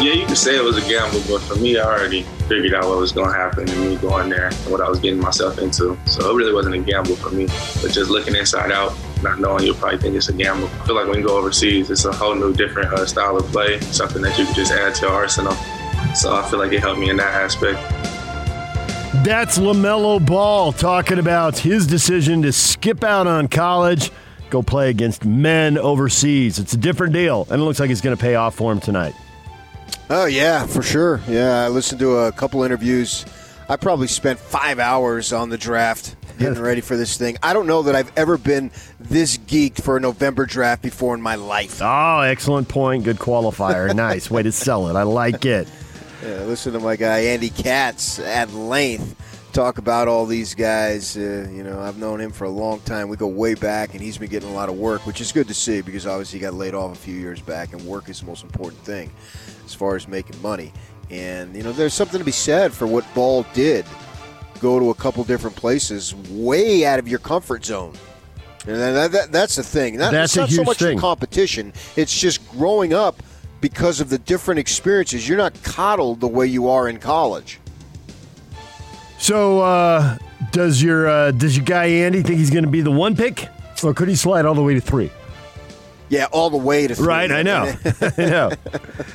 Yeah, you could say it was a gamble, but for me, I already figured out what was going to happen and me going there and what I was getting myself into. So it really wasn't a gamble for me. But just looking inside out, not knowing, you'll probably think it's a gamble. I feel like when you go overseas, it's a whole new, different uh, style of play, something that you can just add to your arsenal. So I feel like it helped me in that aspect. That's LaMelo Ball talking about his decision to skip out on college, go play against men overseas. It's a different deal, and it looks like it's going to pay off for him tonight. Oh yeah, for sure. Yeah, I listened to a couple interviews. I probably spent five hours on the draft getting ready for this thing. I don't know that I've ever been this geeked for a November draft before in my life. Oh, excellent point. Good qualifier. nice way to sell it. I like it. Yeah, listen to my guy Andy Katz at length talk about all these guys. Uh, you know, I've known him for a long time. We go way back, and he's been getting a lot of work, which is good to see because obviously he got laid off a few years back, and work is the most important thing as far as making money. And you know, there's something to be said for what Ball did. Go to a couple different places, way out of your comfort zone. And that, that, that's the thing. Not, That's not so much the thing. competition. It's just growing up because of the different experiences. You're not coddled the way you are in college. So, uh, does your uh, does your guy Andy think he's going to be the one pick, or could he slide all the way to three? Yeah, all the way to three. Right, I know, I know.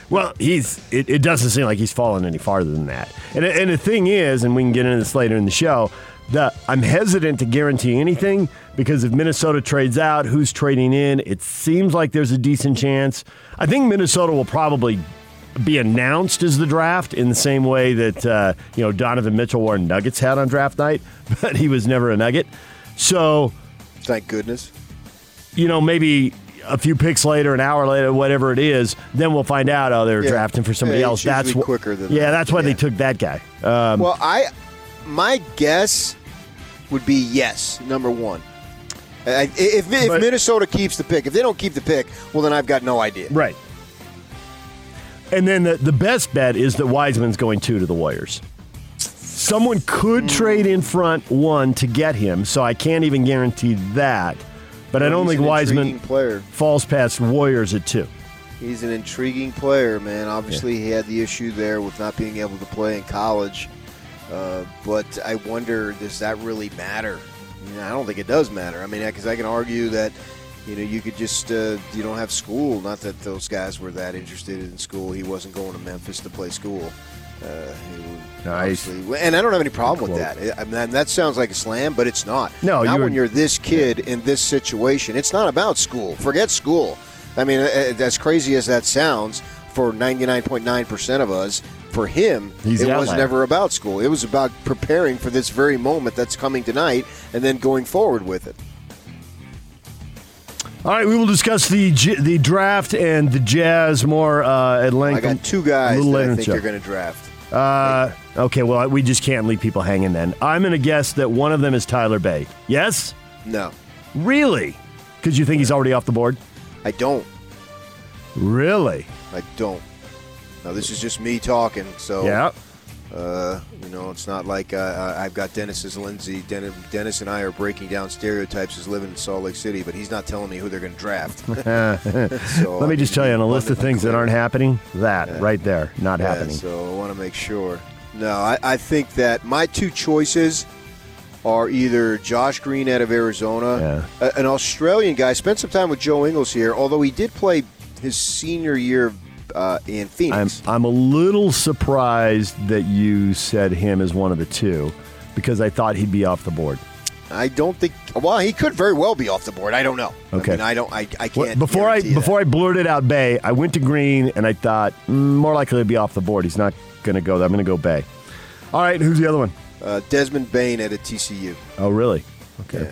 Well, he's it, it doesn't seem like he's fallen any farther than that. And and the thing is, and we can get into this later in the show. that I'm hesitant to guarantee anything because if Minnesota trades out, who's trading in? It seems like there's a decent chance. I think Minnesota will probably be announced as the draft in the same way that uh, you know Donovan Mitchell wore Nuggets hat on draft night, but he was never a Nugget. So Thank goodness. you know, maybe a few picks later, an hour later, whatever it is, then we'll find out. Oh, they're Yeah. drafting for somebody Yeah, else. That's wh- quicker than yeah. that. That's why they took that guy. Um, Well, I my guess would be yes. Number one. I, if, if But- Minnesota keeps the pick, if they don't keep the pick, well, then I've got no idea. right. And then the, the best bet is that Wiseman's going two to the Warriors. Someone could trade in front one to get him, so I can't even guarantee that. But I don't He's think an Wiseman intriguing player. falls past Warriors at two. He's an intriguing player, man. Obviously, he had the issue there with not being able to play in college. Uh, but I wonder, does that really matter? I, mean, I don't think it does matter. I mean, because I can argue that, you know, you could just uh, you don't have school. Not that those guys were that interested in school. He wasn't going to Memphis to play school. Uh, Nice. obviously- and I don't have any problem with that. I mean, that sounds like a slam, but it's not. No, not you when you're this kid in this situation. It's not about school. Forget school. I mean, as crazy as that sounds, for 99.9% of us, for him, He's it was never about school. It was about preparing for this very moment that's coming tonight and then going forward with it. All right, we will discuss the the draft and the Jazz more uh, at length. I got two guys that I think show. you're going to draft. Uh, okay, well, we just can't leave people hanging then. I'm going to guess that one of them is Tyler Bey. Yes? No, Really? Because you think he's already off the board? I don't. Really? I don't. Now, this is just me talking, so Yeah. Uh, you know, it's not like uh, I've got Dennis as Lindsey. Den- Dennis and I are breaking down stereotypes as living in Salt Lake City, but he's not telling me who they're going to draft. so, Let me just tell you on a list of things that aren't happening, that Yeah. right there, not Yeah, happening. So I want to make sure. No, I, I think that my two choices are either Josh Green out of Arizona, Yeah. a- an Australian guy. Spent some time with Joe Ingles here, although he did play his senior year uh, in I'm, I'm a little surprised that you said him as one of the two because I thought he'd be off the board. I don't think. Well, he could very well be off the board. I don't know. Okay. I mean, I don't. I, I can't. before I that. before I blurted out Bey, I went to Green and I thought mm, more likely to be off the board. He's not going to go there. I'm going to go Bey. All right, who's the other one? uh, Desmond Bane at a TCU. Oh, really? Okay. Yeah.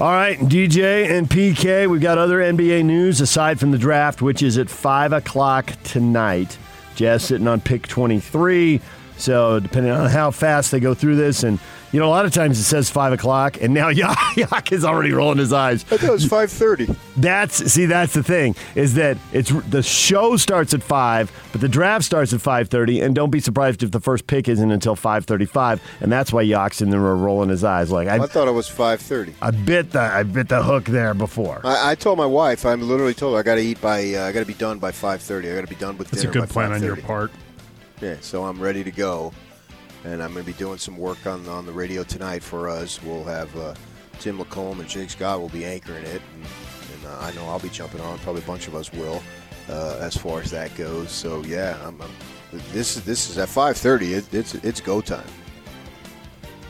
All right, DJ and PK, we've got other NBA news aside from the draft, which is at 5 o'clock tonight. Jazz sitting on pick 23. So depending on how fast they go through this, and you know, a lot of times it says five o'clock, and now Yak is already rolling his eyes. I thought it was five thirty. That's see, that's the thing is that it's the show starts at five, but the draft starts at five thirty, and don't be surprised if the first pick isn't until five thirty-five, and that's why Yak's in there rolling his eyes like I, I thought it was five thirty. I bit the I bit the hook there before. I, I told my wife. I'm literally told her I got to eat by. Uh, I got to be done by five thirty. I got to be done with That's a good by plan on your part. Yeah, so I'm ready to go, and I'm going to be doing some work on on the radio tonight for us. We'll have uh, Tim Lacombe and Jake Scott will be anchoring it, and, and uh, I know I'll be jumping on. Probably a bunch of us will, uh, as far as that goes. So yeah, I'm, I'm, this is this is at 5:30. It, it's it's go time.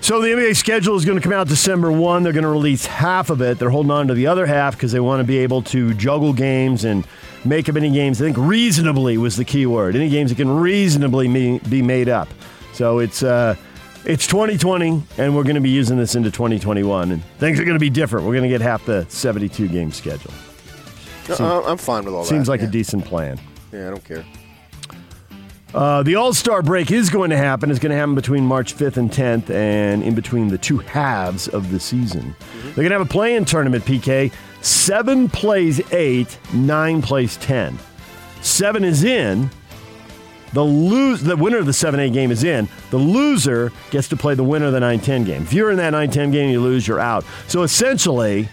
So the NBA schedule is going to come out December 1. They're going to release half of it. They're holding on to the other half because they want to be able to juggle games and make up any games. I think reasonably was the key word. Any games that can reasonably be made up. So it's uh, it's 2020, and we're going to be using this into 2021. And things are going to be different. We're going to get half the 72 game schedule. I'm fine with all that. Seems like yeah. a decent plan. Yeah, I don't care. Uh, the All Star break is going to happen. It's going to happen between March 5th and 10th, and in between the two halves of the season. They're going to have a play-in tournament. PK seven plays eight, nine plays ten. Seven is in. The lose the winner of the 7-8 game is in. The loser gets to play the winner of the 9-10 game. If you're in that 9-10 game you lose, you're out. So essentially,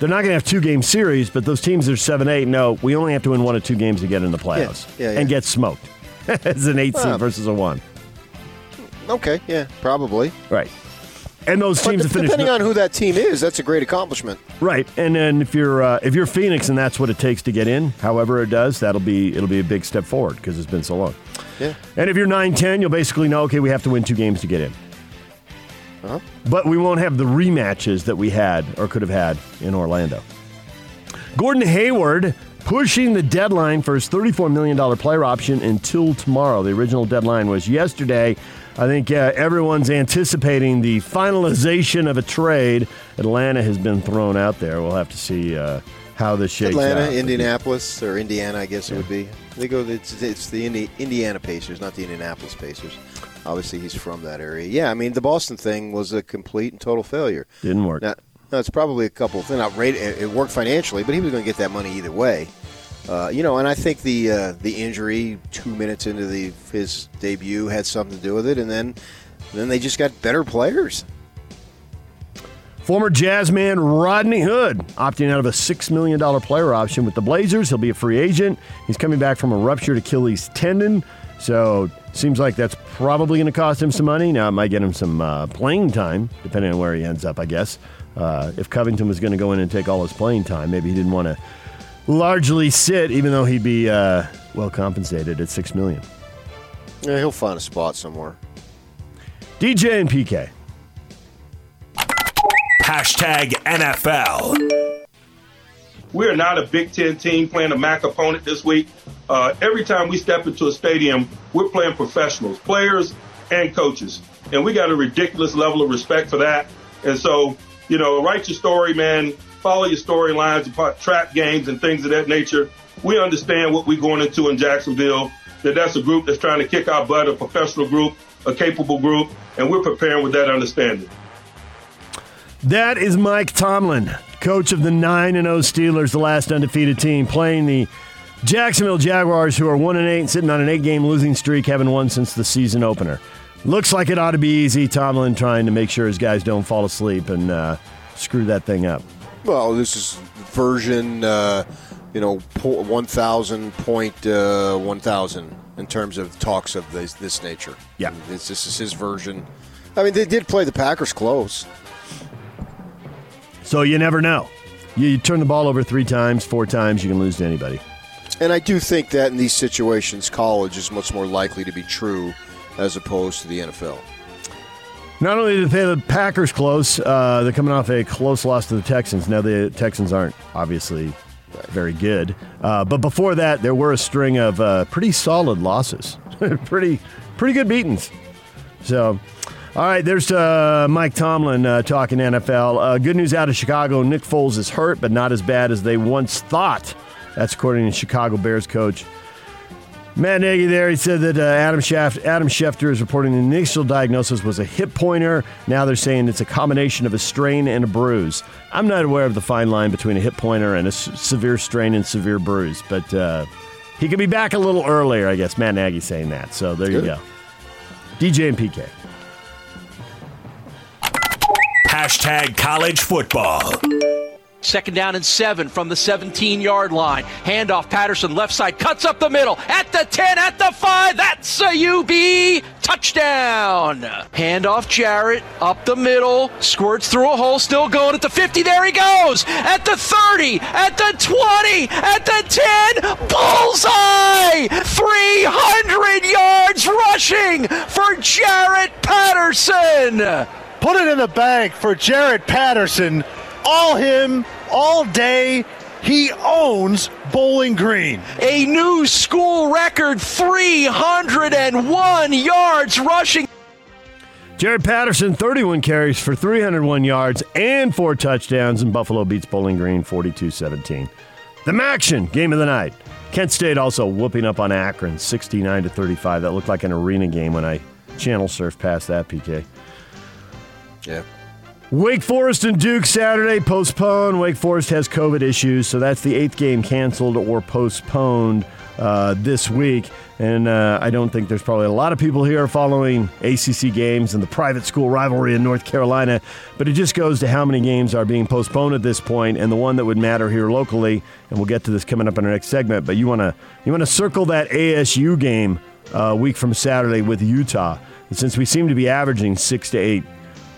they're not going to have two game series, but those teams that are 7-8 no, we only have to win one or two games to get in the playoffs Yeah, yeah, and get smoked. It's an 8 seed Well, versus a 1. Okay, yeah, probably. Right. And those But teams finish depending on who that team is, that's a great accomplishment. Right, and then if you're uh, if you're Phoenix and that's what it takes to get in, however it does, that'll be it'll be a big step forward because it's been so long. Yeah. And if you're 9-10, you'll basically know okay, we have to win two games to get in. Uh-huh. But we won't have the rematches that we had or could have had in Orlando. Gordon Hayward pushing the deadline for his $34 million player option until tomorrow. The original deadline was yesterday. I think uh, everyone's anticipating the finalization of a trade. Atlanta has been thrown out there. We'll have to see uh, how this shakes Atlanta, out. Indianapolis, or Indiana, I guess it would be. They go. It's, it's the Indi- Indiana Pacers, not the Indianapolis Pacers. Obviously, he's from that area. Yeah, I mean, the Boston thing was a complete and total failure. Didn't work. Now, now it's probably a couple of things. Not rate, it it worked financially, but he was going to get that money either way. Uh, you know, and I think the uh, the injury two minutes into the his debut had something to do with it, and then then they just got better players. Former Jazzman Rodney Hood opting out of a $6 million player option with the Blazers. He'll be a free agent. He's coming back from a ruptured Achilles tendon. So, seems like that's probably going to cost him some money. Now, it might get him some uh, playing time, depending on where he ends up, I guess. Uh, if Covington was going to go in and take all his playing time, maybe he didn't want to largely sit, even though he'd be uh, well compensated at 6 million. Yeah, he'll find a spot somewhere. DJ and PK. Hashtag NFL. We are not a Big Ten team playing a MAC opponent this week. Uh, every time we step into a stadium, we're playing professionals, players and coaches. And we got a ridiculous level of respect for that. And so, you know, write your story, man. Follow your storylines trap games and things of that nature. We understand what we're going into in Jacksonville, that that's a group that's trying to kick our butt, a professional group, a capable group, and we're preparing with that understanding. That is Mike Tomlin, coach of the 9 0 Steelers, the last undefeated team, playing the Jacksonville Jaguars, who are 1 and 8, sitting on an eight game losing streak, haven't won since the season opener. Looks like it ought to be easy. Tomlin trying to make sure his guys don't fall asleep and uh, screw that thing up. Well, this is version, uh, you know, po- 1,000 point uh, 1,000 in terms of talks of this, this nature. Yeah. This, this is his version. I mean, they did play the Packers close. So you never know. You, you turn the ball over three times, four times, you can lose to anybody. And I do think that in these situations, college is much more likely to be true as opposed to the NFL. Not only did they the Packers close, uh, they're coming off a close loss to the Texans. Now the Texans aren't obviously very good, uh, but before that there were a string of uh, pretty solid losses, pretty pretty good beatings. So, all right, there's uh, Mike Tomlin uh, talking NFL. Uh, good news out of Chicago: Nick Foles is hurt, but not as bad as they once thought. That's according to Chicago Bears coach Matt Nagy there, he said that uh, Adam, Shaft, Adam Schefter is reporting the initial diagnosis was a hip pointer. Now they're saying it's a combination of a strain and a bruise. I'm not aware of the fine line between a hip pointer and a s- severe strain and severe bruise, but uh, he could be back a little earlier, I guess. Matt Nagy saying that. So there you go. DJ and PK. Hashtag college football. Second down and seven from the 17 yard line. Handoff Patterson, left side, cuts up the middle. At the 10, at the 5. That's a UB touchdown. Handoff Jaret, up the middle, squirts through a hole, still going at the 50. There he goes. At the 30, at the 20, at the 10. Bullseye! 300 yards rushing for Jaret Patterson. Put it in the bank for Jaret Patterson. All him, all day. He owns Bowling Green. A new school record 301 yards rushing. Jaret Patterson, 31 carries for 301 yards and four touchdowns, and Buffalo beats Bowling Green 42 17. The MACtion, game of the night. Kent State also whooping up on Akron 69 to 35. That looked like an arena game when I channel surfed past that, PK. Yeah. Wake Forest and Duke Saturday postponed. Wake Forest has COVID issues, so that's the eighth game canceled or postponed uh, this week. And uh, I don't think there's probably a lot of people here following ACC games and the private school rivalry in North Carolina. But it just goes to how many games are being postponed at this point, and the one that would matter here locally. And we'll get to this coming up in our next segment. But you want to you want to circle that ASU game a week from Saturday with Utah, and since we seem to be averaging six to eight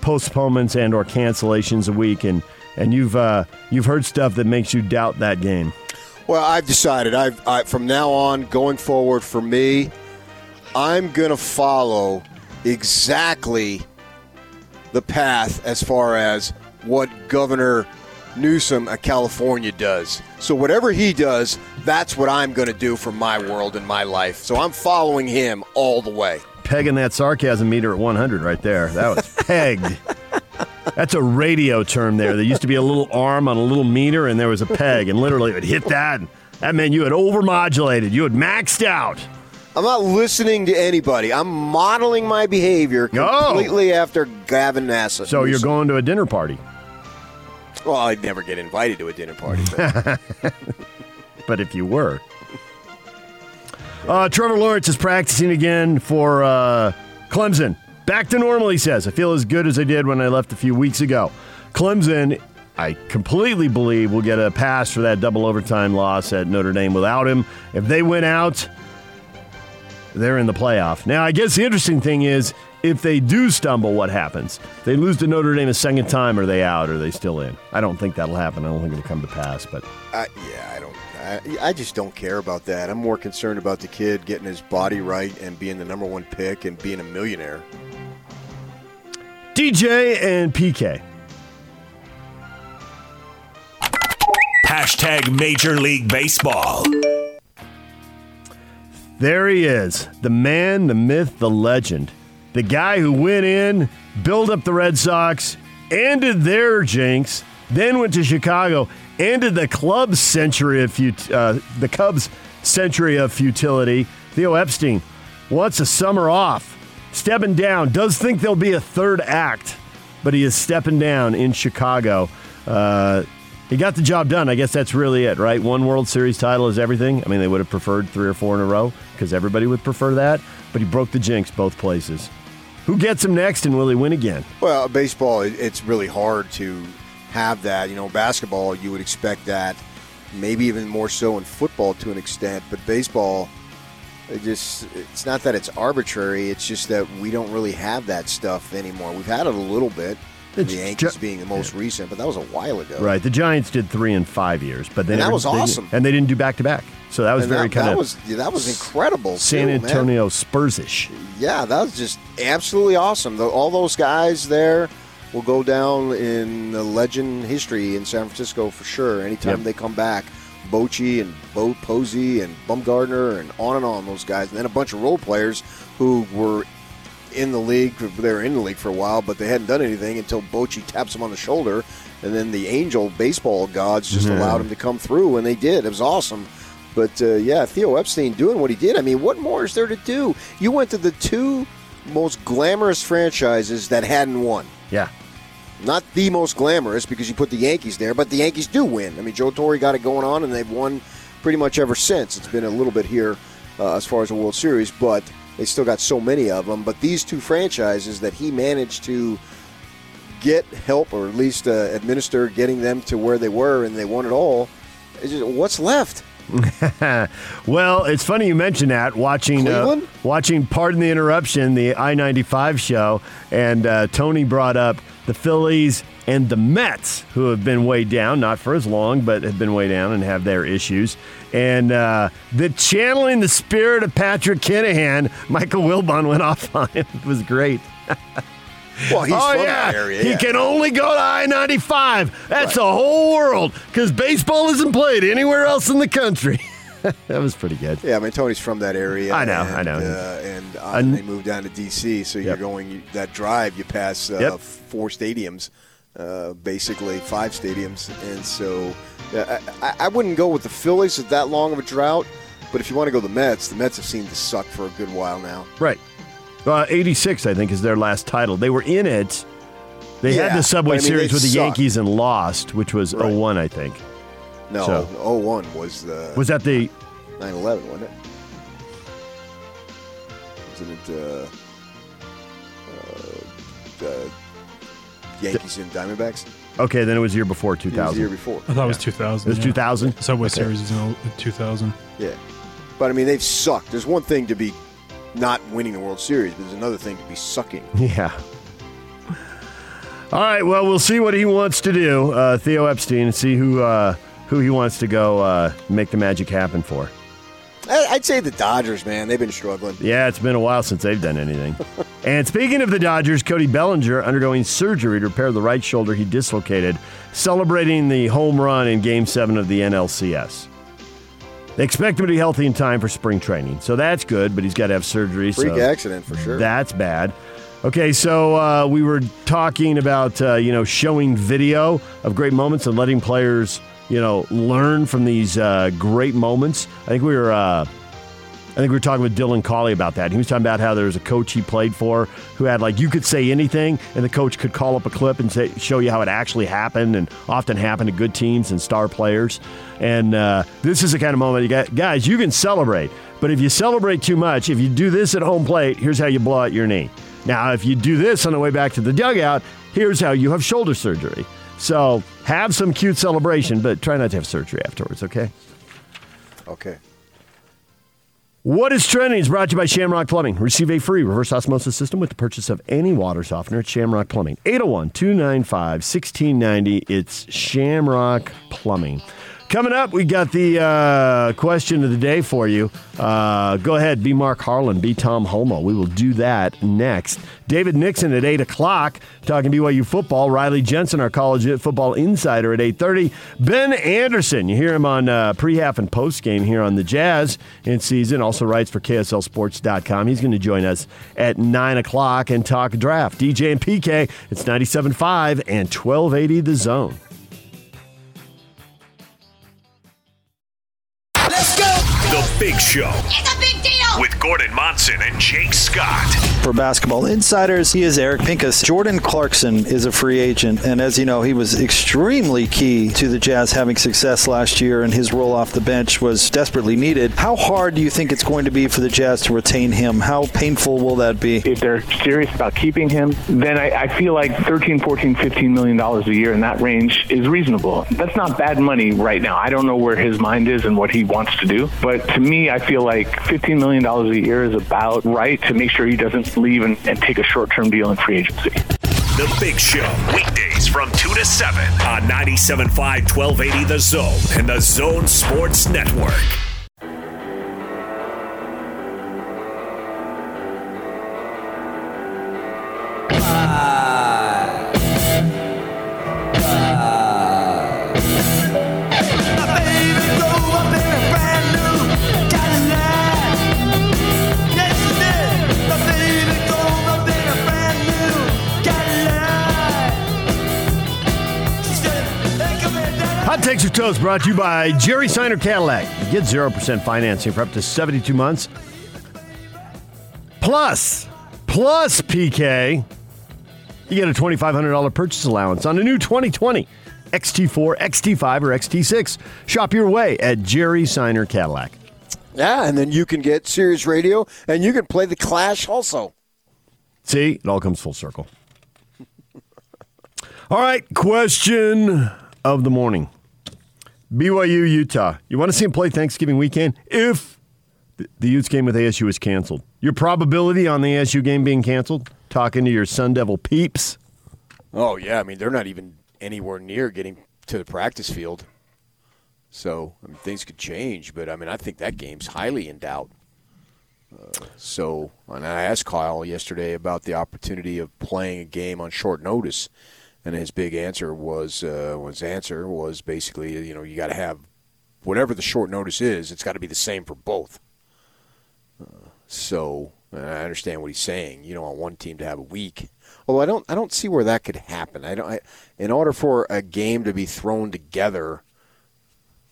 postponements and or cancellations a week and and you've uh, you've heard stuff that makes you doubt that game. Well, I've decided. I've I, from now on, going forward, for me, I'm to follow exactly the path as far as what Governor Newsom of California does. So whatever he does, that's what I'm going to do for my world and my life. So I'm following him all the way. Pegging that sarcasm meter at 100 right there. That was pegged. That's a radio term there. There used to be a little arm on a little meter, and there was a peg, and literally it would hit that. And that meant you had overmodulated. You had maxed out. I'm not listening to anybody. I'm modeling my behavior Oh. completely after Gavin Newsom. So you're going to a dinner party. Well, I'd never get invited to a dinner party. but- but if you were. Uh, Trevor Lawrence is practicing again for uh, Clemson. Back to normal, he says. I feel as good as I did when I left a few weeks ago. Clemson, I completely believe, will get a pass for that double overtime loss at Notre Dame without him. If they win out, they're in the playoff. Now, I guess the interesting thing is if they do stumble, what happens? They lose to Notre Dame a second time, are they out? Or are they still in? I don't think that'll happen. I don't think it'll come to pass, but. I, yeah, I don't. I, I just don't care about that. I'm more concerned about the kid getting his body right and being the number one pick and being a millionaire. DJ and PK. Hashtag Major League Baseball. There he is, the man, the myth, the legend. The guy who went in, built up the Red Sox, ended their jinx, then went to Chicago, ended the club's century of fut- uh, the Cubs' century of futility. Theo Epstein wants a summer off, stepping down. Does think there'll be a third act, but he is stepping down in Chicago. Uh, he got the job done. I guess that's really it, right? One World Series title is everything. I mean, they would have preferred three or four in a row because everybody would prefer that, but he broke the jinx both places. Who gets him next, and will he win again? Well, baseball, it's really hard to have that. You know, basketball, you would expect that, maybe even more so in football to an extent, but baseball, it just it's not that it's arbitrary, it's just that we don't really have that stuff anymore. We've had it a little bit. It's the Yankees ju- being the most recent, but that was a while ago. Right. The Giants did three in five years, but they And that was they- awesome. and they didn't do back to back. So that was And very that, kind that of was yeah, that was incredible. San too. Antonio Spursish. Yeah, that was just absolutely awesome. The, all those guys there will go down in the legend history in San Francisco for sure. Anytime Yep. they come back, Bochy and Bo Posey and Bumgarner and on and on those guys, and then a bunch of role players who were in the league. They were in the league for a while, but they hadn't done anything until Bochy taps them on the shoulder, and then the angel baseball gods just allowed him to come through, and they did. It was awesome. But uh, yeah, Theo Epstein doing what he did. I mean, what more is there to do? You went to the two most glamorous franchises that hadn't won. Yeah. Not the most glamorous because you put the Yankees there, but the Yankees do win. I mean, Joe Torre got it going on, and they've won pretty much ever since. It's been a little bit here uh, as far as the World Series, but they still got so many of them. But these two franchises that he managed to get help or at least uh, administer getting them to where they were and they won it all, just, what's left? well, it's funny you mentioned that. Watching, uh, watching, pardon the interruption, the I ninety five show, and uh, Tony brought up the Phillies and the Mets, who have been way down, not for as long, but have been way down and have their issues. And uh, the channeling the spirit of Patrick Kinahan, Michael Wilbon went off on him. It was great. Well, he's oh, from yeah. that area. He yeah. can only go to I 95. That's right. the whole world because baseball isn't played anywhere else in the country. that was pretty good. Yeah, I mean, Tony's from that area. I know, and, I know. Uh, and uh, they moved down to D.C., so yep. you're going that drive, you pass uh, yep. four stadiums, uh, basically five stadiums. And so I, I wouldn't go with the Phillies at that long of a drought. But if you want to go the Mets, the Mets have seemed to suck for a good while now. Right. Uh, 86, I think, is their last title. They were in it. They yeah, had the Subway I mean, Series with the. Yankees and lost, which was right. 01, I think. No, so, 01 was the. Was that the. 9 11, wasn't it? Wasn't it. Uh, uh, Yankees and Diamondbacks? Okay, then it was the year before 2000. It was the year before. I thought it was 2000. It was yeah. 2000? Subway okay. Series was in 2000. Yeah. But I mean, they've sucked. There's one thing to be not winning the World Series, but there's another thing to be sucking. Yeah. All right. Well, we'll see what he wants to do, uh, Theo Epstein, and see who uh, who he wants to go uh, make the magic happen for. I'd say the Dodgers, man. They've been struggling. Yeah, it's been a while since they've done anything. and speaking of the Dodgers, Cody Bellinger undergoing surgery to repair the right shoulder he dislocated, celebrating the home run in Game 7 of the NLCS. They expect him to be healthy in time for spring training. So that's good, but he's got to have surgery. Freak so accident for sure. That's bad. Okay, so uh, we were talking about, uh, you know, showing video of great moments and letting players, you know, learn from these uh, great moments. I think we were uh, I think we were talking with Dylan Collie about that. He was talking about how there was a coach he played for who had like you could say anything, and the coach could call up a clip and say, show you how it actually happened, and often happened to good teams and star players. And uh, this is the kind of moment you got, guys. You can celebrate, but if you celebrate too much, if you do this at home plate, here's how you blow out your knee. Now, if you do this on the way back to the dugout, here's how you have shoulder surgery. So have some cute celebration, but try not to have surgery afterwards. Okay. Okay. What is trending is brought to you by Shamrock Plumbing. Receive a free reverse osmosis system with the purchase of any water softener at Shamrock Plumbing. 801 295 1690. It's Shamrock Plumbing. Coming up, we got the uh, question of the day for you. Uh, go ahead, be Mark Harlan, be Tom Holmoe. We will do that next. David Nixon at 8 o'clock, talking BYU football. Riley Jensen, our college football insider at 8.30. Ben Anderson, you hear him on uh, pre-half and post-game here on the Jazz in season. Also writes for KSLSports.com. He's going to join us at 9 o'clock and talk draft. DJ and PK, it's 97.5 and 1280 The Zone. Big Show. With Gordon Monson and Jake Scott. For basketball insiders, he is Eric Pincus. Jordan Clarkson is a free agent, and as you know, he was extremely key to the Jazz having success last year, and his role off the bench was desperately needed. How hard do you think it's going to be for the Jazz to retain him? How painful will that be? If they're serious about keeping him, then I, I feel like 13, 14, 15 million dollars a year in that range is reasonable. That's not bad money right now. I don't know where his mind is and what he wants to do, but to me, I feel like $15 million a year is about right to make sure he doesn't leave and, and take a short term deal in free agency. The Big Show, weekdays from 2 to 7 on 97.5 1280 The Zone and The Zone Sports Network. Toast brought to you by Jerry Seiner Cadillac. Get 0% financing for up to 72 months. Plus, plus PK, you get a $2,500 purchase allowance on a new 2020 XT4, XT5, or XT6. Shop your way at Jerry Seiner Cadillac. Yeah, and then you can get Sirius Radio, and you can play the Clash also. See, it all comes full circle. all right, question of the morning. BYU, Utah. You want to see him play Thanksgiving weekend? If the Utes game with ASU is canceled, your probability on the ASU game being canceled? Talking to your Sun Devil peeps. Oh yeah, I mean they're not even anywhere near getting to the practice field. So I mean, things could change, but I mean I think that game's highly in doubt. Uh, so, and I asked Kyle yesterday about the opportunity of playing a game on short notice, and his big answer was uh, his answer was basically you know you got to have whatever the short notice is, it's got to be the same for both. Uh, so I understand what he's saying. You don't want one team to have a week. Although I don't, I don't see where that could happen. I don't. I, in order for a game to be thrown together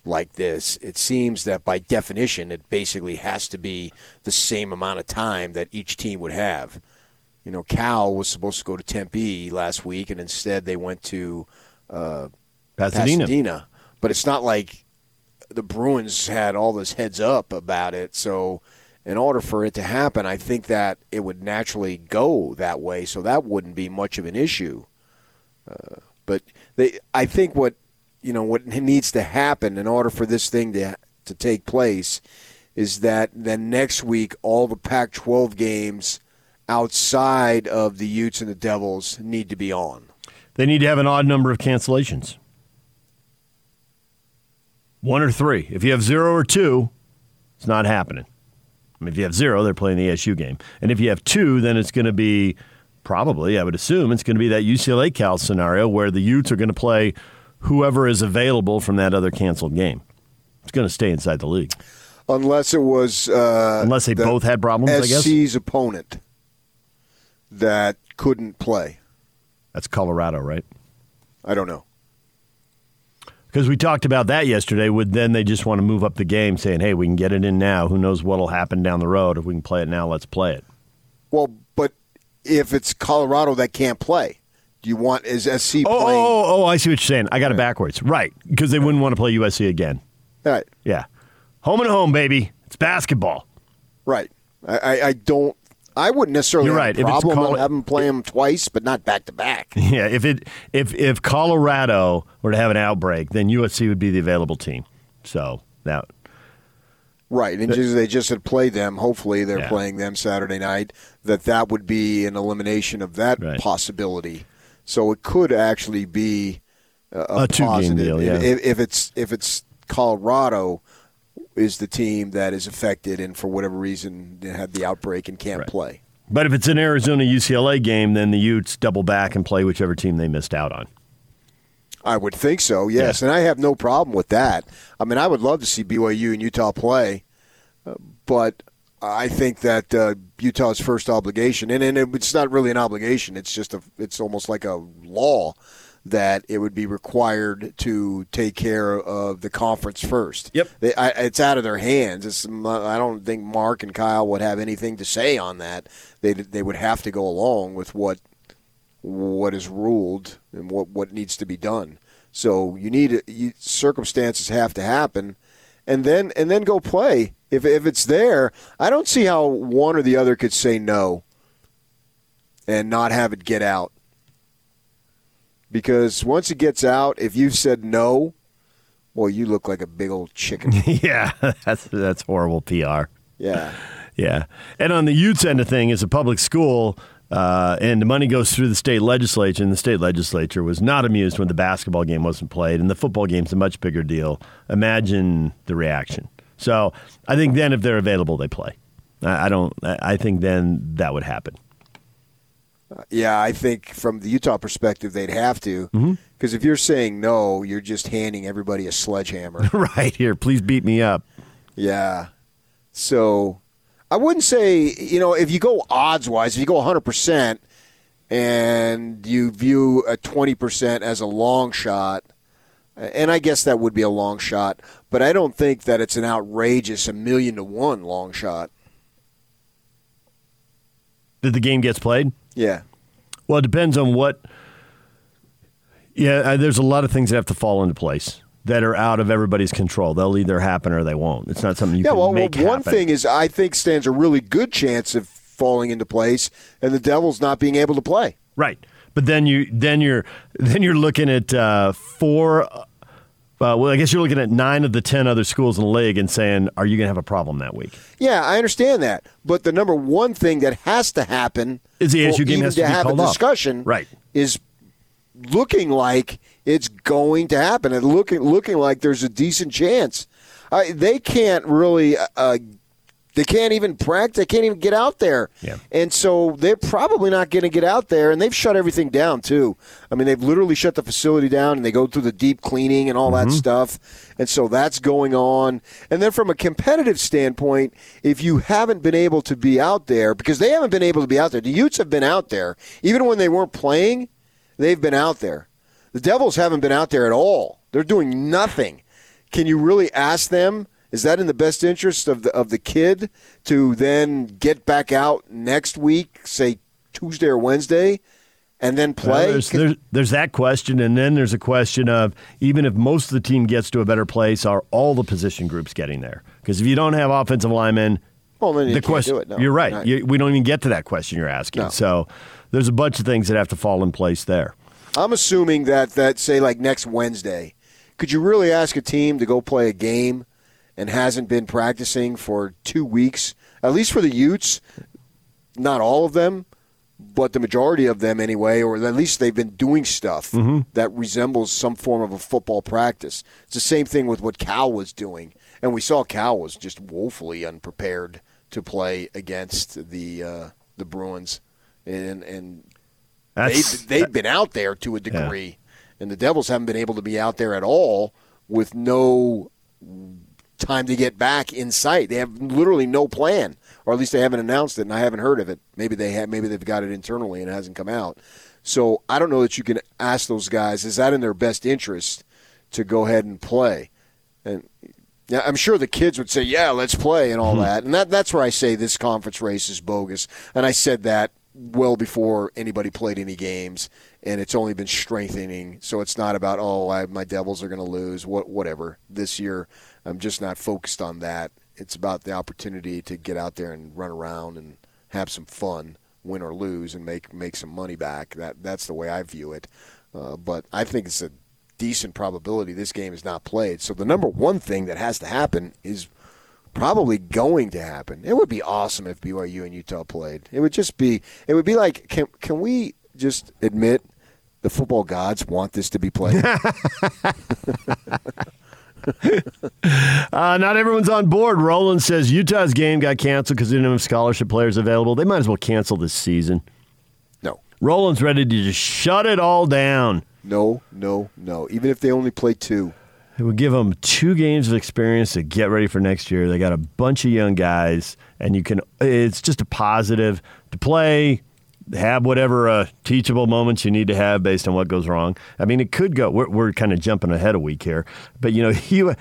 like this, it seems that by definition, it basically has to be the same amount of time that each team would have. You know, Cal was supposed to go to Tempe last week, and instead they went to uh, Pasadena. Pasadena. But it's not like the Bruins had all this heads up about it. So, in order for it to happen, I think that it would naturally go that way. So that wouldn't be much of an issue. Uh, but they, I think what you know what needs to happen in order for this thing to to take place is that then next week all the Pac-12 games outside of the Utes and the Devils need to be on. They need to have an odd number of cancellations. One or three. If you have zero or two, it's not happening. I mean, if you have zero, they're playing the ASU game. And if you have two, then it's going to be probably, I would assume, it's going to be that UCLA Cal scenario where the Utes are going to play whoever is available from that other canceled game. It's going to stay inside the league. Unless it was. Uh, Unless they the both had problems, I guess. SC's opponent that couldn't play. That's Colorado, right? I don't know. Because we talked about that yesterday. Would then they just want to move up the game, saying, "Hey, we can get it in now. Who knows what'll happen down the road? If we can play it now, let's play it." Well, but if it's Colorado that can't play, do you want is SC oh, oh, playing? oh, oh, I see what you're saying. I got it backwards. Right, because they wouldn't want to play USC again. Right, Yeah, home and home, baby. It's basketball. right. I, I, I don't. I wouldn't necessarily You're have right. a If it's problem Col- having them play them twice, but not back to back. Yeah, if it if if Colorado were to have an outbreak, then USC would be the available team. So that Right, and just, they just had played them. Hopefully, they're Yeah. playing them Saturday night. That that would be an elimination of that Right. possibility. So it could actually be a, a A two-game positive. deal, yeah. If, if it's if it's Colorado is the team that is affected, and for whatever reason had the outbreak and can't Right. play. But if it's an Arizona UCLA game, then the Utes double back and play whichever team they missed out on. I would think so, yes, and I have no problem with that. I mean, I would love to see BYU and Utah play, uh, but I think that uh, Utah's first obligation, and, and it's not really an obligation; it's just a, it's almost like a law that it would be required to take care of the conference first. Yep. They, I, it's out of their hands. It's, I don't think Mark and Kyle would have anything to say on that. They they would have to go along with what what is ruled and what, what needs to be done. So you need you, circumstances have to happen, and then and then go play. If if it's there, I don't see how one or the other could say no and not have it get out. Because once it gets out, if you've said no, well, you look like a big old chicken. yeah, that's that's horrible PR. yeah. Yeah. And on the Utes end of thing, it's a public school, uh, and the money goes through the state legislature, and the state legislature was not amused when the basketball game wasn't played, and the football game's a much bigger deal. Imagine the reaction. So I think then if they're available, they play. I, I don't. I I think then that would happen. Yeah, I think from the Utah perspective, they'd have to. Mm-hmm. Because if you're saying no, you're just handing everybody a sledgehammer. right here, please beat me up. Yeah. So I wouldn't say, you know, if you go odds wise, if you go 100% and you view a 20% as a long shot, And I guess that would be a long shot, but I don't think that it's an outrageous a million to one long shot. That the game gets played? Yeah. Well, it depends on what. Yeah, there's a lot of things that have to fall into place that are out of everybody's control. They'll either happen or they won't. It's not something you yeah, can well, make well, one happen. thing is I think stands a really good chance of falling into place and the Devils not being able to play. Right. But then you then you're then you're looking at uh, four. Uh, well, I guess you're looking at nine of the ten other schools in the league and saying, "Are you going to have a problem that week?" Yeah, I understand that, but the number one thing that has to happen Is the ASU game has to be have a discussion, Right. Is looking like it's going to happen, and looking looking like there's a decent chance. Uh, they can't really. Uh, they can't even practice. They can't even get out there. Yeah. And so they're probably not going to get out there. And they've shut everything down, too. I mean, they've literally shut the facility down and they go through the deep cleaning and all that mm-hmm. stuff. And so that's going on. And then from a competitive standpoint, if you haven't been able to be out there, because they haven't been able to be out there, the Utes have been out there. Even when they weren't playing, they've been out there. The Devils haven't been out there at all. They're doing nothing. Can you really ask them? Is that in the best interest of the of the kid to then get back out next week, say Tuesday or Wednesday, and then Well, play? there's, there's, there's that question, and then there's a question of even if most of the team gets to a better place, are all the position groups getting there? Because if you don't have offensive linemen, well, then you the can't question do it. No. you're right. Right. You, we don't even get to that question you're asking. No. So there's a bunch of things that have to fall in place there. I'm assuming that that say like next Wednesday, could you really ask a team to go play a game and hasn't been practicing for two weeks? At least for the Utes, not all of them, but the majority of them anyway, or at least they've been doing stuff that resembles some form of a football practice. It's the same thing with what Cal was doing, and we saw Cal was just woefully unprepared to play against the uh, the Bruins, and and That's- they they've been out there to a degree, and the Devils haven't been able to be out there at all with no time to get back in sight. They have literally no plan, or at least they haven't announced it, and I haven't heard of it. Maybe they have. Maybe they've got it internally and it hasn't come out. So I don't know that you can ask those guys: Is that in their best interest to go ahead and play? And yeah, I'm sure the kids would say, "Yeah, let's play" and all hmm. that. And that that's where I say this conference race is bogus. And I said that well before anybody played any games, and it's only been strengthening. So it's not about oh, I, my Devils are going to lose, what whatever. This year, I'm just not focused on that. It's about the opportunity to get out there and run around and have some fun, win or lose, and make make some money back. That that's the way I view it. Uh, but I think it's a decent probability this game is not played. So the number one thing that has to happen is probably going to happen. It would be awesome if BYU and Utah played. It would just be. It would be like can can we just admit the football gods want this to be played? Uh, not everyone's on board. Roland says Utah's game got canceled because they didn't have scholarship players available. They might as well cancel this season. no. Roland's ready to just shut it all down. No, no, no. Even if they only play two. It would give them two games of experience to get ready for next year. They got a bunch of young guys, and you can. It's just a positive to play, have whatever uh, teachable moments you need to have based on what goes wrong. I mean, it could go. We're, we're kind of jumping ahead a week here, but you know, you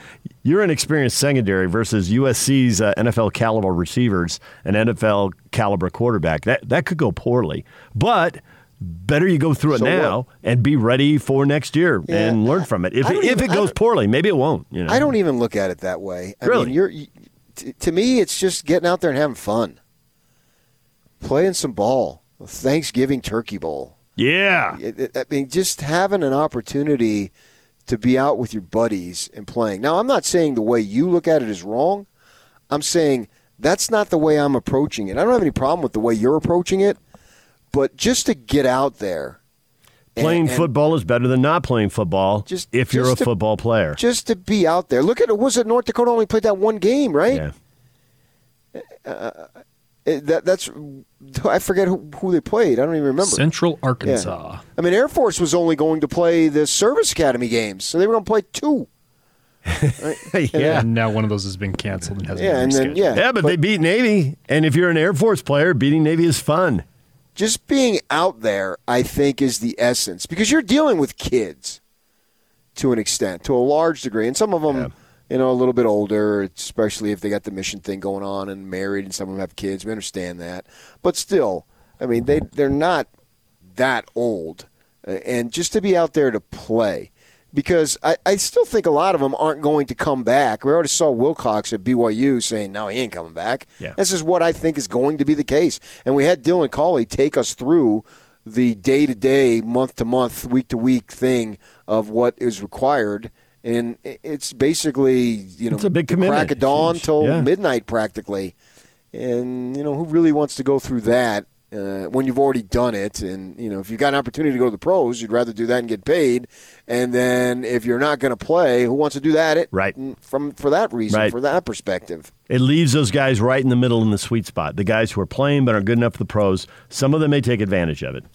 you're an experienced secondary versus USC's uh, NFL caliber receivers and NFL caliber quarterback. That that could go poorly, but. Better you go through it So now what? and be ready for next year Yeah. and learn from it. If, I don't if even- it goes poorly, maybe it won't. You know? I don't even look at it that way. I Really? mean, you're you, t- to me, it's just getting out there and having fun, playing some ball. Thanksgiving Turkey Bowl. Yeah. I mean, just having an opportunity to be out with your buddies and playing. Now, I'm not saying the way you look at it is wrong. I'm saying that's not the way I'm approaching it. I don't have any problem with the way you're approaching it, but just to get out there. Playing and football is better than not playing football Just- if you're just a to- football player. Just to be out there. Look at it. Was it North Dakota only played that one game, right? Yeah. Uh, It- that, that's I forget who, who they played. I don't even remember. Central Yeah. Arkansas. I mean, Air Force was only going to play the Service Academy games, so they were going to play two. yeah. And now one of those has been canceled and hasn't Yeah, been and then yeah, Yeah, but, they beat Navy. And if you're an Air Force player, beating Navy is fun. just being out there, I think, is the essence because you're dealing with kids. to an extent, to a large degree, and some of them. You know, a little bit older, especially if they got the mission thing going on and married, and some of them have kids. We understand that, but still, I mean, they they're not that old, and just to be out there to play, because I, I still think a lot of them aren't going to come back. We already saw Wilcox at BYU saying, "No, he ain't coming back." Yeah. This is what I think is going to be the case, and we had Dylan Collie take us through the day to day, month to month, week to week thing of what is required. And it's basically, you know, It's a big commitment. crack of dawn till Yeah. midnight practically. And, you know, who really wants to go through that uh, when you've already done it? And, you know, if you've got an opportunity to go to the pros, you'd rather do that and get paid. And then if you're not going to play, who wants to do that? It, Right. From For that reason, Right. for that perspective. It leaves those guys right in the middle in the sweet spot. The guys who are playing but aren't good enough for the pros. Some of them may take advantage of it,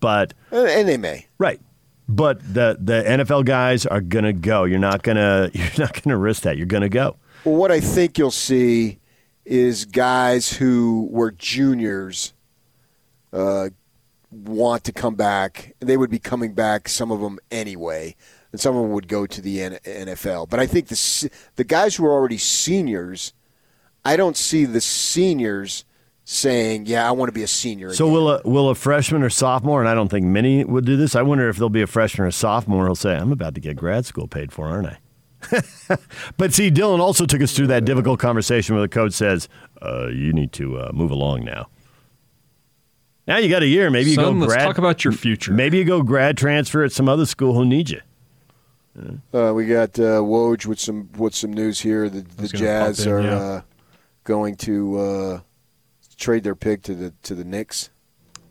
but Uh, And they may. right. But the the NFL guys are gonna go. You're not gonna you're not gonna risk that. You're gonna go. Well, what I think you'll see is guys who were juniors uh, want to come back. They would be coming back, some of them anyway, and some of them would go to the NFL. But I think the the guys who are already seniors, I don't see the seniors saying, "Yeah, I want to be a senior." So again." will a will a freshman or sophomore? And I don't think many would do this. I wonder if there'll be a freshman or sophomore who'll say, "I'm about to get grad school paid for, aren't I?" but see, Dylan also took us through that difficult conversation where the coach says, uh, "You need to uh, move along now." Now you got a year. Maybe you Son, go let's grad. talk about your future. Maybe you go grad transfer at some other school who'll need you. Uh, we got uh, Woj with some with some news here. The, the Jazz in, are yeah. uh, going to uh, trade their pick to the to the Knicks.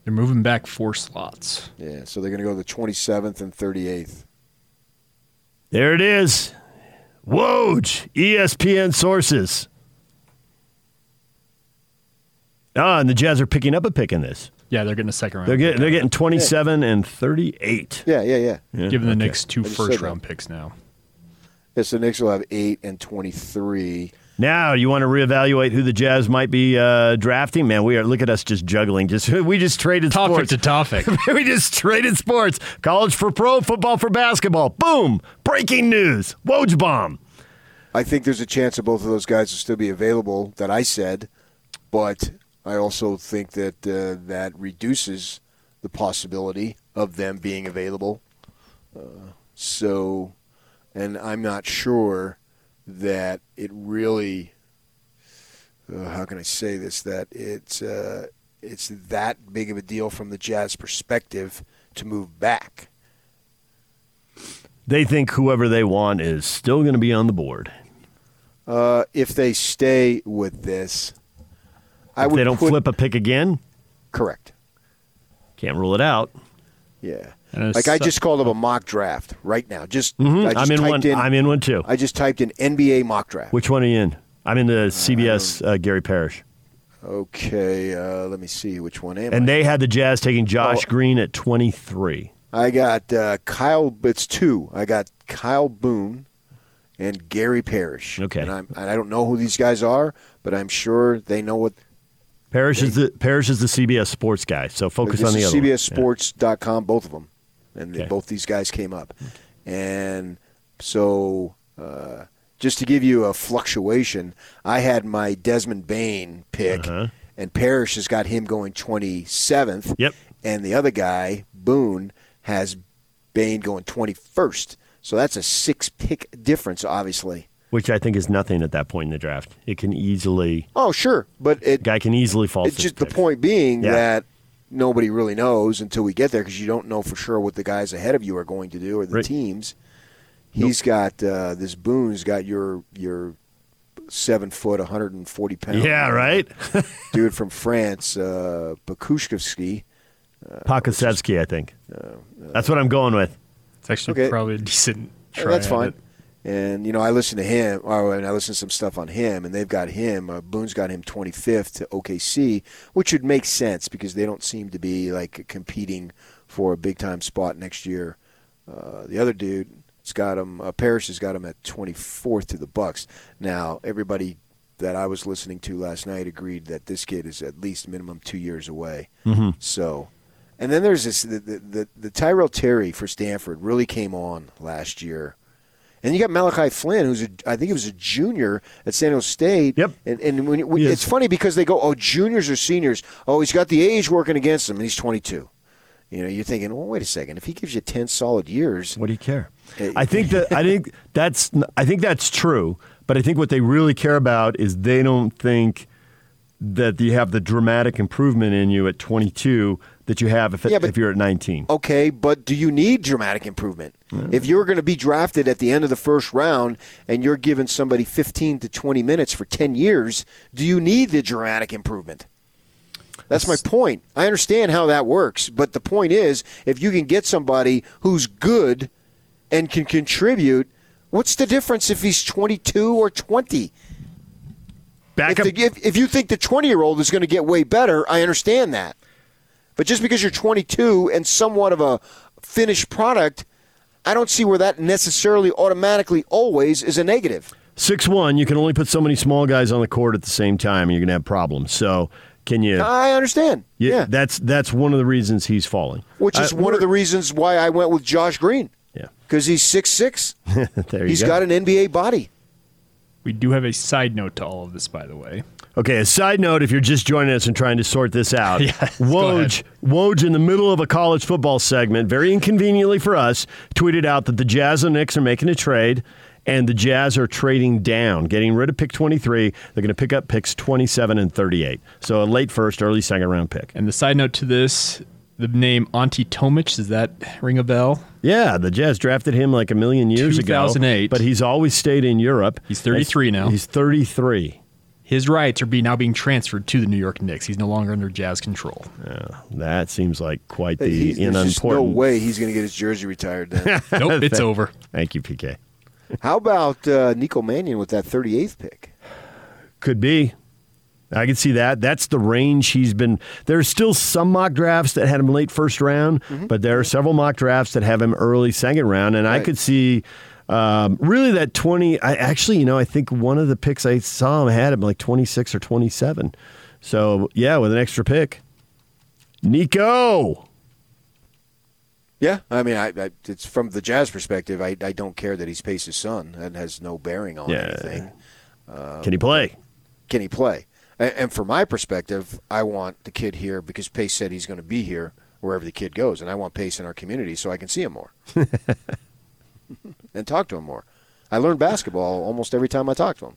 They're moving back four slots. Yeah, so they're going to go the 27th and 38th. There it is. Woj, ESPN sources. Ah, and the Jazz are picking up a pick in this. Yeah, they're getting a second round. They're getting they're getting 27 and 38. Yeah, yeah, yeah. Yeah, giving the okay. Knicks two I just said first that. round picks now. Yeah, so the Knicks will have 8 and 23. Now, you want to reevaluate who the Jazz might be uh, drafting? Man, we are look at us just juggling. Just we just traded Topic sports. to topic. we just traded sports. College for pro, football for basketball. Boom! Breaking news. Woj bomb. I think there's a chance that both of those guys will still be available, that I said, but I also think that uh, that reduces the possibility of them being available. Uh, so, and I'm not sure that it really, uh, how can I say this, that it's, uh, it's that big of a deal from the Jazz perspective to move back. They think whoever they want is still going to be on the board. Uh, if they stay with this, I if would they don't put, flip a pick again, correct. can't rule it out. Yeah. Like I just called up a mock draft right now. Just, Mhm. I just I'm in typed one. I'm in one too. I just typed in NBA mock draft. Which one are you in? I'm in the CBS uh, Gary Parrish. Okay, uh, let me see which one am And I? they had the Jazz taking Josh Oh. Green at 23. I got uh, Kyle. It's two. I got Kyle Boone and Gary Parrish. Okay. And, I'm, and I don't know who these guys are, but I'm sure they know what. Parrish is the Parrish is the CBS sports guy. So focus on the other. one. Yeah. Both of them, and they, Okay. both these guys came up, and so uh, just to give you a fluctuation, I had my Desmond Bane pick, Uh-huh. and Parrish has got him going twenty seventh. Yep. and the other guy Boone has Bane going twenty first. So that's a six pick difference, obviously. Which I think is nothing at that point in the draft. It can easily Oh, sure, but it guy can easily fall. It's just the point being Yeah. that nobody really knows until we get there because you don't know for sure what the guys ahead of you are going to do or the Right. teams. He's got uh, this Boone's got your your seven foot, 140 pound Yeah, right. dude from France, uh, Bakushkovsky. Pakasevsky, I think. That's what I'm going with. It's actually Okay. probably a decent Uh, try. that's fine. it. And you know, I listen to him, or and I listen to some stuff on him, and they've got him. Uh, Boone's got him 25th to OKC, which would make sense because they don't seem to be like competing for a big time spot next year. Uh, the other dude, has got him. Uh, Parrish has got him at 24th to the Bucks. Now, everybody that I was listening to last night agreed that this kid is at least minimum two years away. Mm-hmm. So, And then there's this the, the, the Tyrell Terry for Stanford really came on last year. And you got Malachi Flynn, who's a, I think he was a junior at San Jose State. Yep. And, and when, when, it's funny because they go, oh, juniors or seniors. Oh, he's got the age working against him, and he's 22. You know, you're thinking, well, wait a second. If he gives you 10 solid years, What do you care? Uh, I think that I think that's I think that's true, but I think what they really care about is they don't think that you have the dramatic improvement in you at 22 that you have if, it, Yeah, but- if you're at 19. Okay, but do you need dramatic improvement? Mm. If you're going to be drafted at the end of the first round and you're giving somebody 15 to 20 minutes for 10 years, do you need the dramatic improvement? That's my point. I understand how that works, but the point is if you can get somebody who's good and can contribute, what's the difference if he's 22 or 20? Back if, up. the, if, if you think the 20 year old is going to get way better, I understand that. But just because you're 22 and somewhat of a finished product, I don't see where that necessarily automatically always is a negative. Six one, you can only put so many small guys on the court at the same time, and you're going to have problems. So, can you? I understand. yeah, yeah. that's that's one of the reasons he's falling. Which is Uh, one of the reasons why I went with Josh Green. Yeah. Because he's six six. there you He's go. got an NBA body. We do have a side note to all of this, by the way. Okay, a side note if you're just joining us and trying to sort this out. Woj, Woj, in the middle of a college football segment, very inconveniently for us, tweeted out that the Jazz and Knicks are making a trade, and the Jazz are trading down, getting rid of pick 23. They're going to pick up picks 27 and 38. So a late first, early second round pick. And the side note to this, the name Ante Tomic, does that ring a bell? Yeah, the Jazz drafted him like a million years ago. 2008. But he's always stayed in Europe. He's 33 now. He's 33. His rights are being now being transferred to the New York Knicks. He's no longer under Jazz control. That seems like quite the He's, there's no way he's going to get his jersey retired then. Nope, it's over. Thank you, PK. How about uh, Nico Mannion with that 38th pick? Could be. I can see that. That's the range he's been. There's still some mock drafts that had him late first round, but there are several mock drafts that have him early second round, and I could see um, really that 20. I actually, you know, I think one of the picks I saw him had him like 26 or 27. So yeah, with an extra pick, Nico. Yeah, I mean, I, I, it's from the Jazz perspective. I, I don't care that he's Pace's son. That has no bearing on Yeah. anything. Can he play? Can he play? And, and from my perspective, I want the kid here because Pace said he's going to be here wherever the kid goes, and I want Pace in our community so I can see him more and talk to him more. I learn basketball almost every time I talk to him.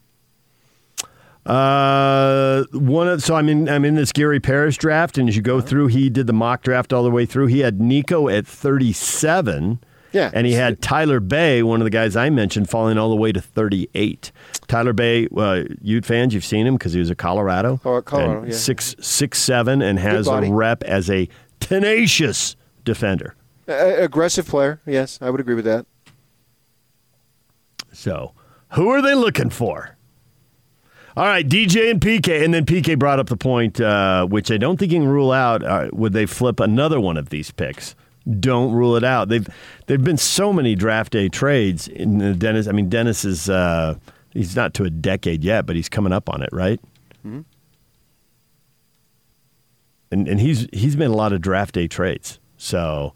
Uh, one of so I'm in I'm in this Gary Parrish draft, and as you go through, he did the mock draft all the way through. He had Nico at 37. Yeah. and he had Tyler Bey, one of the guys I mentioned, falling all the way to 38. Tyler Bey, uh, Ute fans, you've seen him because he was at Colorado. Oh, at Colorado, yeah. Six six seven, and has a rep as a tenacious defender. Uh, aggressive player, yes, I would agree with that. So, who are they looking for? All right, DJ and PK, and then PK brought up the point, uh, which I don't think you can rule out. Uh, would they flip another one of these picks? Don't rule it out. They've there've been so many draft day trades in the Dennis. I mean, Dennis is uh, he's not to a decade yet, but he's coming up on it, right? Mhm. And and he's he's made a lot of draft day trades. So,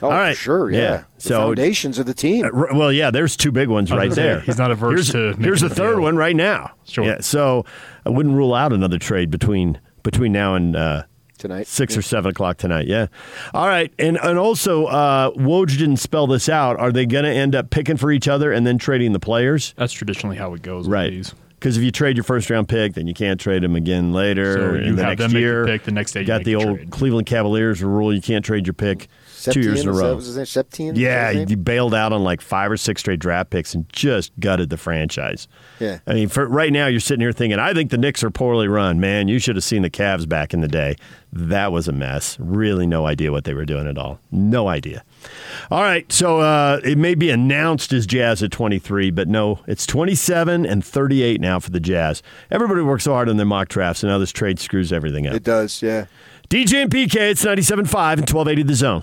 Oh, all right, for sure, yeah. The So foundations of the team. uh, well, yeah, there's two big ones right there. he's not averse here's, to Here's a third deal. one right now. Sure. Yeah, so I wouldn't rule out another trade between between now and uh, Tonight. six or seven o'clock tonight. Yeah. All right, and and also uh, Woj didn't spell this out. Are they going to end up picking for each other and then trading the players? That's traditionally how it goes with Right. these. Because if you trade your first round pick, then you can't trade them again later. So in you the have next them make the pick, the next day you got make the the old trade. Cleveland Cavaliers rule: you can't trade your pick two years in a row. Was his name? Stepien? Yeah, Is that his he bailed out on like five or six straight draft picks and just gutted the franchise. Yeah. I mean, for right now, you're sitting here thinking, I think the Knicks are poorly run. Man, you should have seen the Cavs back in the day. That was a mess. Really, no idea what they were doing at all. No idea. All right, so uh, it may be announced as Jazz at 23, but no, it's 27 and 38 now for the Jazz. Everybody works so hard on their mock drafts, and now this trade screws everything up. It does, yeah. DJ and PK, it's 97.5 and 1280 The Zone.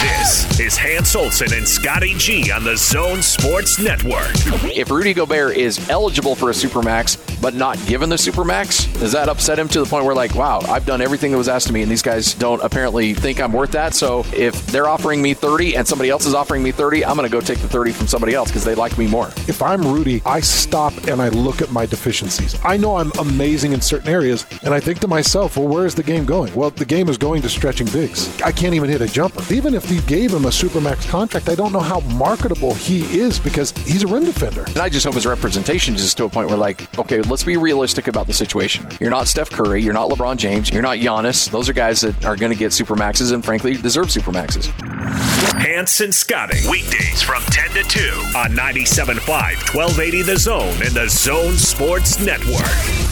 This is Hans Olsen and Scotty G on the Zone Sports Network. If Rudy Gobert is eligible for a supermax but not given the supermax, does that upset him to the point where like, wow, I've done everything that was asked of me, and these guys don't apparently think I'm worth that. So if they're offering me 30 and somebody else is offering me 30, I'm going to go take the 30 from somebody else because they like me more. If I'm Rudy, I stop and I look at my deficiencies. I know I'm amazing in certain areas, and I think to myself, well, where is the game going? Well, the game is going to stretching bigs. I can't even hit a jumper. Even if you gave him a supermax contract, I don't know how marketable he is because he's a rim defender. And I just hope his representation is to a point where, like, okay, let's be realistic about the situation. You're not Steph Curry, you're not LeBron James, you're not Giannis. Those are guys that are going to get supermaxes and, frankly, deserve supermaxes. Hans and Scotty. Weekdays from 10 to 2 on 97.5, 1280 The Zone and the Zone Sports Network.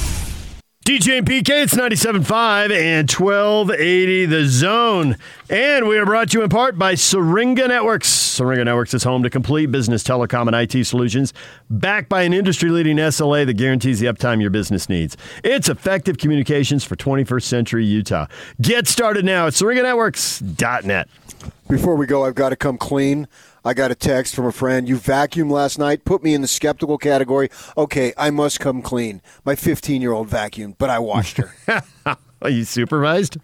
DJ and PK, it's 97.5 and 1280 The Zone. And we are brought to you in part by Syringa Networks. Syringa Networks is home to complete business telecom and IT solutions, backed by an industry leading SLA that guarantees the uptime your business needs. It's effective communications for 21st century Utah. Get started now at syringanetworks.net. Before we go, I've got to come clean. I got a text from a friend. You vacuumed last night, put me in the skeptical category. Okay, I must come clean. My 15 year old vacuumed, but I watched her. Are you supervised?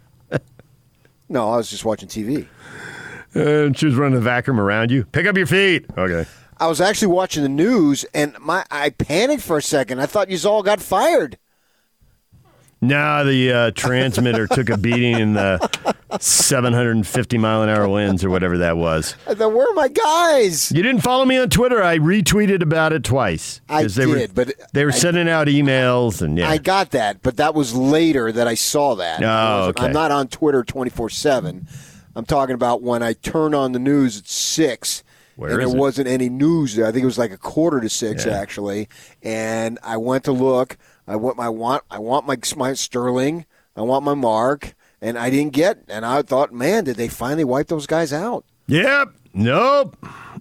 No, I was just watching TV. And she was running the vacuum around you. Pick up your feet. Okay. I was actually watching the news, and my I panicked for a second. I thought you all got fired. No, the uh, transmitter took a beating in the 750 mile an hour winds or whatever that was. I thought, where are my guys? You didn't follow me on Twitter. I retweeted about it twice. I they did, were, but they were I- sending out emails and yeah. I got that, but that was later that I saw that. Oh, okay. I'm not on Twitter 24 7. I'm talking about when I turn on the news at 6. Where and there it? wasn't any news there. I think it was like a quarter to six, Yeah. actually. And I went to look. I want my want. I want my my Sterling. I want my Mark, and I didn't get. And I thought, man, did they finally wipe those guys out? Yep. Nope.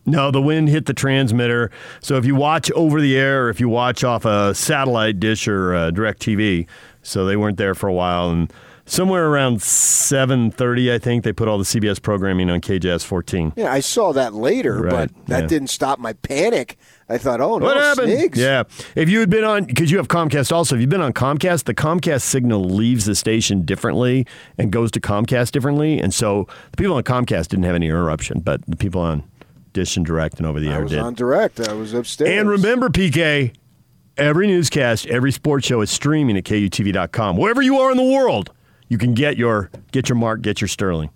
No, the wind hit the transmitter. So if you watch over the air or if you watch off a satellite dish or uh, DirecTV, so they weren't there for a while. And somewhere around 7.30, I think, they put all the CBS programming on KJZZ 14. Yeah, I saw that later, Right, but that yeah. didn't stop my panic. I thought, oh no, What happened? Snigs. Yeah. If you had been on, because you have Comcast also, if you've been on Comcast, the Comcast signal leaves the station differently and goes to Comcast differently. And so the people on Comcast didn't have any interruption, but the people on Dish and Direct and over the I air was did. on direct. I was upstairs. And remember, PK, every newscast, every sports show is streaming at KUTV.com. Wherever you are in the world, you can get your get your mark, get your Sterling.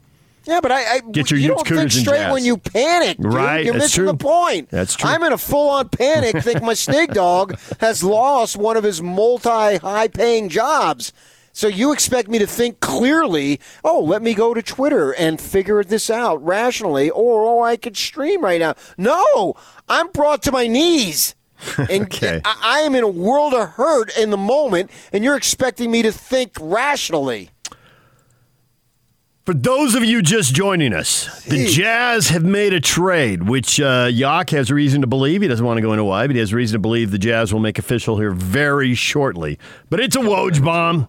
Yeah, but I, I Get your you don't think straight Jazz. when you panic, dude. Right, You're that's missing true. the point. That's true. I'm in a full-on panic. think my snake dog has lost one of his multi-high-paying jobs. So you expect me to think clearly? Oh, let me go to Twitter and figure this out rationally, or oh, I could stream right now. No, I'm brought to my knees. And Okay. I, I am in a world of hurt in the moment, and you're expecting me to think rationally. For those of you just joining us, the Jazz have made a trade, which uh, has reason to believe. He doesn't want to go into why, but he has reason to believe the Jazz will make official here very shortly. But it's a Woj bomb.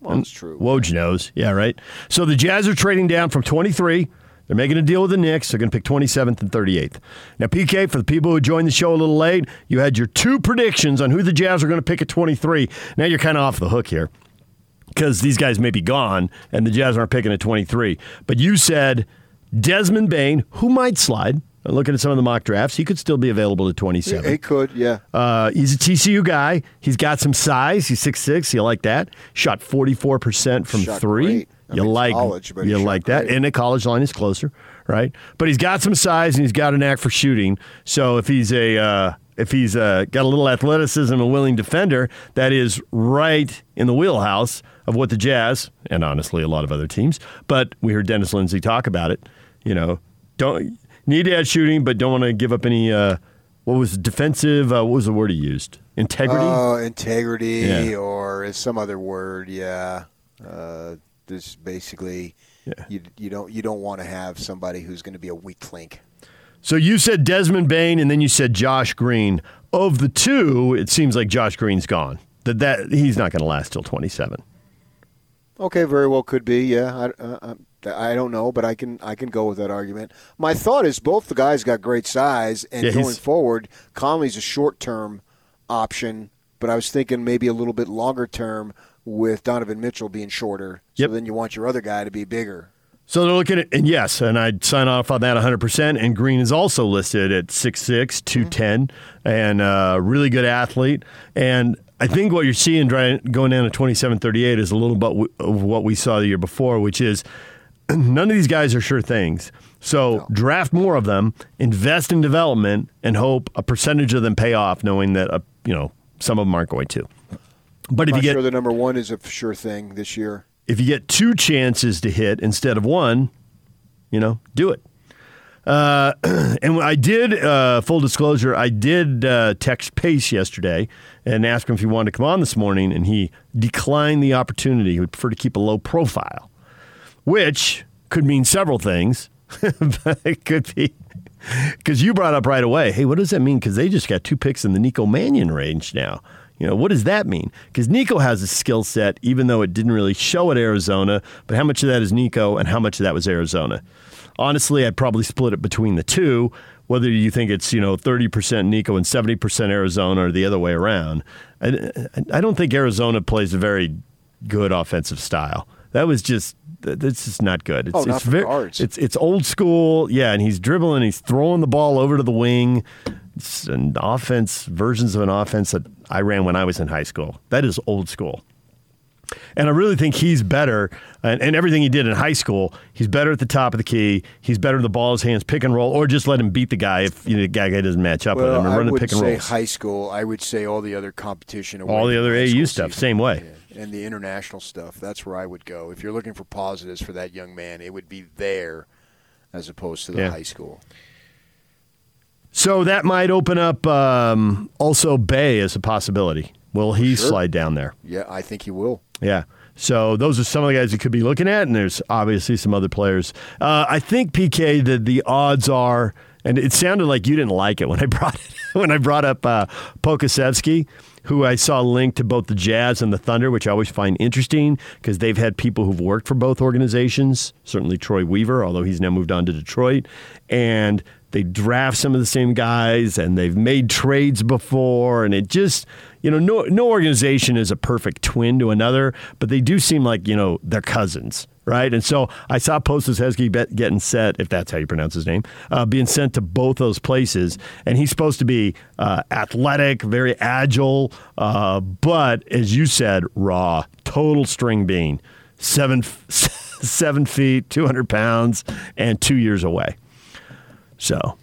Well, it's true. Woj knows. Yeah, right. So the Jazz are trading down from 23. They're making a deal with the Knicks. They're going to pick 27th and 38th. Now, PK, for the people who joined the show a little late, you had your two predictions on who the Jazz are going to pick at 23. Now you're kind of off the hook here because these guys may be gone and the Jazz aren't picking at 23. But you said Desmond Bane, who might slide. Looking at some of the mock drafts, he could still be available at 27. He could, yeah. Uh, he's a TCU guy. He's got some size. He's 6'6". You like that? Shot 44% from Shot three. great. You mean, like college, you like that. great. And the college line is closer, right? But he's got some size and he's got an act for shooting. So if he's a uh, if he's uh, got a little athleticism and a willing defender, that is right in the wheelhouse of what the Jazz and honestly a lot of other teams. But we heard Dennis Lindsey talk about it. You know, don't need to add shooting, but don't want to give up any. Uh, what was defensive? Uh, what was the word he used? Integrity. Oh, integrity, Yeah. or is some other word? Yeah, uh, this basically, you you don't you don't want to have somebody who's going to be a weak link. So you said Desmond Bane, and then you said Josh Green. Of the two, it seems like Josh Green's gone. That that he's not going to last till twenty seven. Okay, very well could be. Yeah, I, uh, I don't know, but I can I can go with that argument. My thought is both the guys got great size, and Yeah, going forward, Conley's a short term option, but I was thinking maybe a little bit longer term with Donovan Mitchell being shorter. Yep. So then you want your other guy to be bigger. So they're looking at, and yes, and I'd sign off on that 100%. And Green is also listed at 6'6, 210, and uh, really good athlete. And I think what you're seeing going down to 27 38 is a little bit of what we saw the year before, which is none of these guys are sure things. So draft more of them, invest in development, and hope a percentage of them pay off, knowing that uh, you know some of them aren't going to. But if Not you get sure the number one is a sure thing this year. If you get two chances to hit instead of one, you know, do it. Uh, and I did, uh, full disclosure, I did uh, text Pace yesterday and ask him if he wanted to come on this morning, and he declined the opportunity. He would prefer to keep a low profile, which could mean several things. but it could be because you brought up right away, hey, what does that mean? Because they just got two picks in the Nico Mannion range now. You know, what does that mean? Because Nico has a skill set, even though it didn't really show at Arizona, but how much of that is Nico and how much of that was Arizona? Honestly, I'd probably split it between the two, whether you think it's, you know, 30% Nico and 70% Arizona or the other way around. I, I don't think Arizona plays a very good offensive style. That was just that's is not good. It's, Oh, not it's very. It's it's old school, yeah. And he's dribbling, he's throwing the ball over to the wing. It's an offense versions of an offense that I ran when I was in high school. That is old school. And I really think he's better, and, and everything he did in high school, he's better at the top of the key. He's better with the ball in his hands, pick and roll, or just let him beat the guy if you know, the guy doesn't match up with him and I run the pick and say roll. high school. I would say all the other competition. away All the other AU stuff, season. same way. Yeah, And the international stuff. That's where I would go. If you're looking for positives for that young man, it would be there as opposed to the Yeah. high school. So that might open up um, also Bey as a possibility. Will he Sure. slide down there? Yeah, I think he will. Yeah. So those are some of the guys you could be looking at, and there's obviously some other players. Uh, I think PK that the odds are, and it sounded like you didn't like it when I brought it, when I brought up uh, Pokasevsky, who I saw linked to both the Jazz and the Thunder, which I always find interesting because they've had people who've worked for both organizations. Certainly Troy Weaver, although he's now moved on to Detroit, and they draft some of the same guys, and they've made trades before, and it just you know no no organization is a perfect twin to another, but they do seem like you know they're cousins. Right, and so I saw Postasevsky bet- getting set, if that's how you pronounce his name, uh, being sent to both those places, and he's supposed to be uh, athletic, very agile, uh, but as you said, raw, total string bean, seven seven feet, two hundred pounds, and two years away. So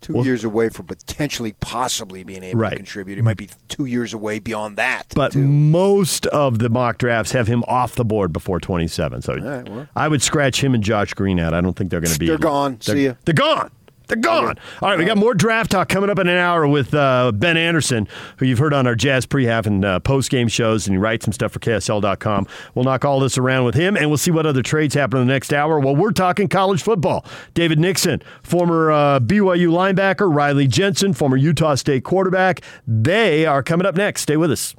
Two years away from potentially, possibly being able Right. to contribute. He might be two years away beyond that. But most of the mock drafts have him off the board before 27. So right, well. I would scratch him and Josh Green out. I don't think they're going to be. They're gone. They're, See ya. They're gone. They're gone. All right, we got more draft talk coming up in an hour with uh, Ben Anderson, who you've heard on our Jazz pre-half and uh, post-game shows, and he writes some stuff for KSL.com. We'll knock all this around with him, and we'll see what other trades happen in the next hour. Well, we're talking college football. David Nixon, former uh, BYU linebacker, Riley Jensen, former Utah State quarterback. They are coming up next. Stay with us.